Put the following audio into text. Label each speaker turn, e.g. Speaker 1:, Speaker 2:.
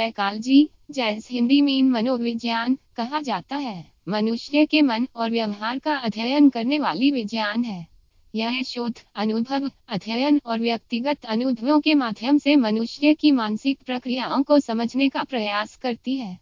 Speaker 1: Psychology जैसे हिंदी में मनोविज्ञान कहा जाता है, मनुष्य के मन और व्यवहार का अध्ययन करने वाली विज्ञान है। यह शोध अनुभव, अध्ययन और व्यक्तिगत अनुभवों के माध्यम से मनुष्य की मानसिक प्रक्रियाओं को समझने का प्रयास करती है।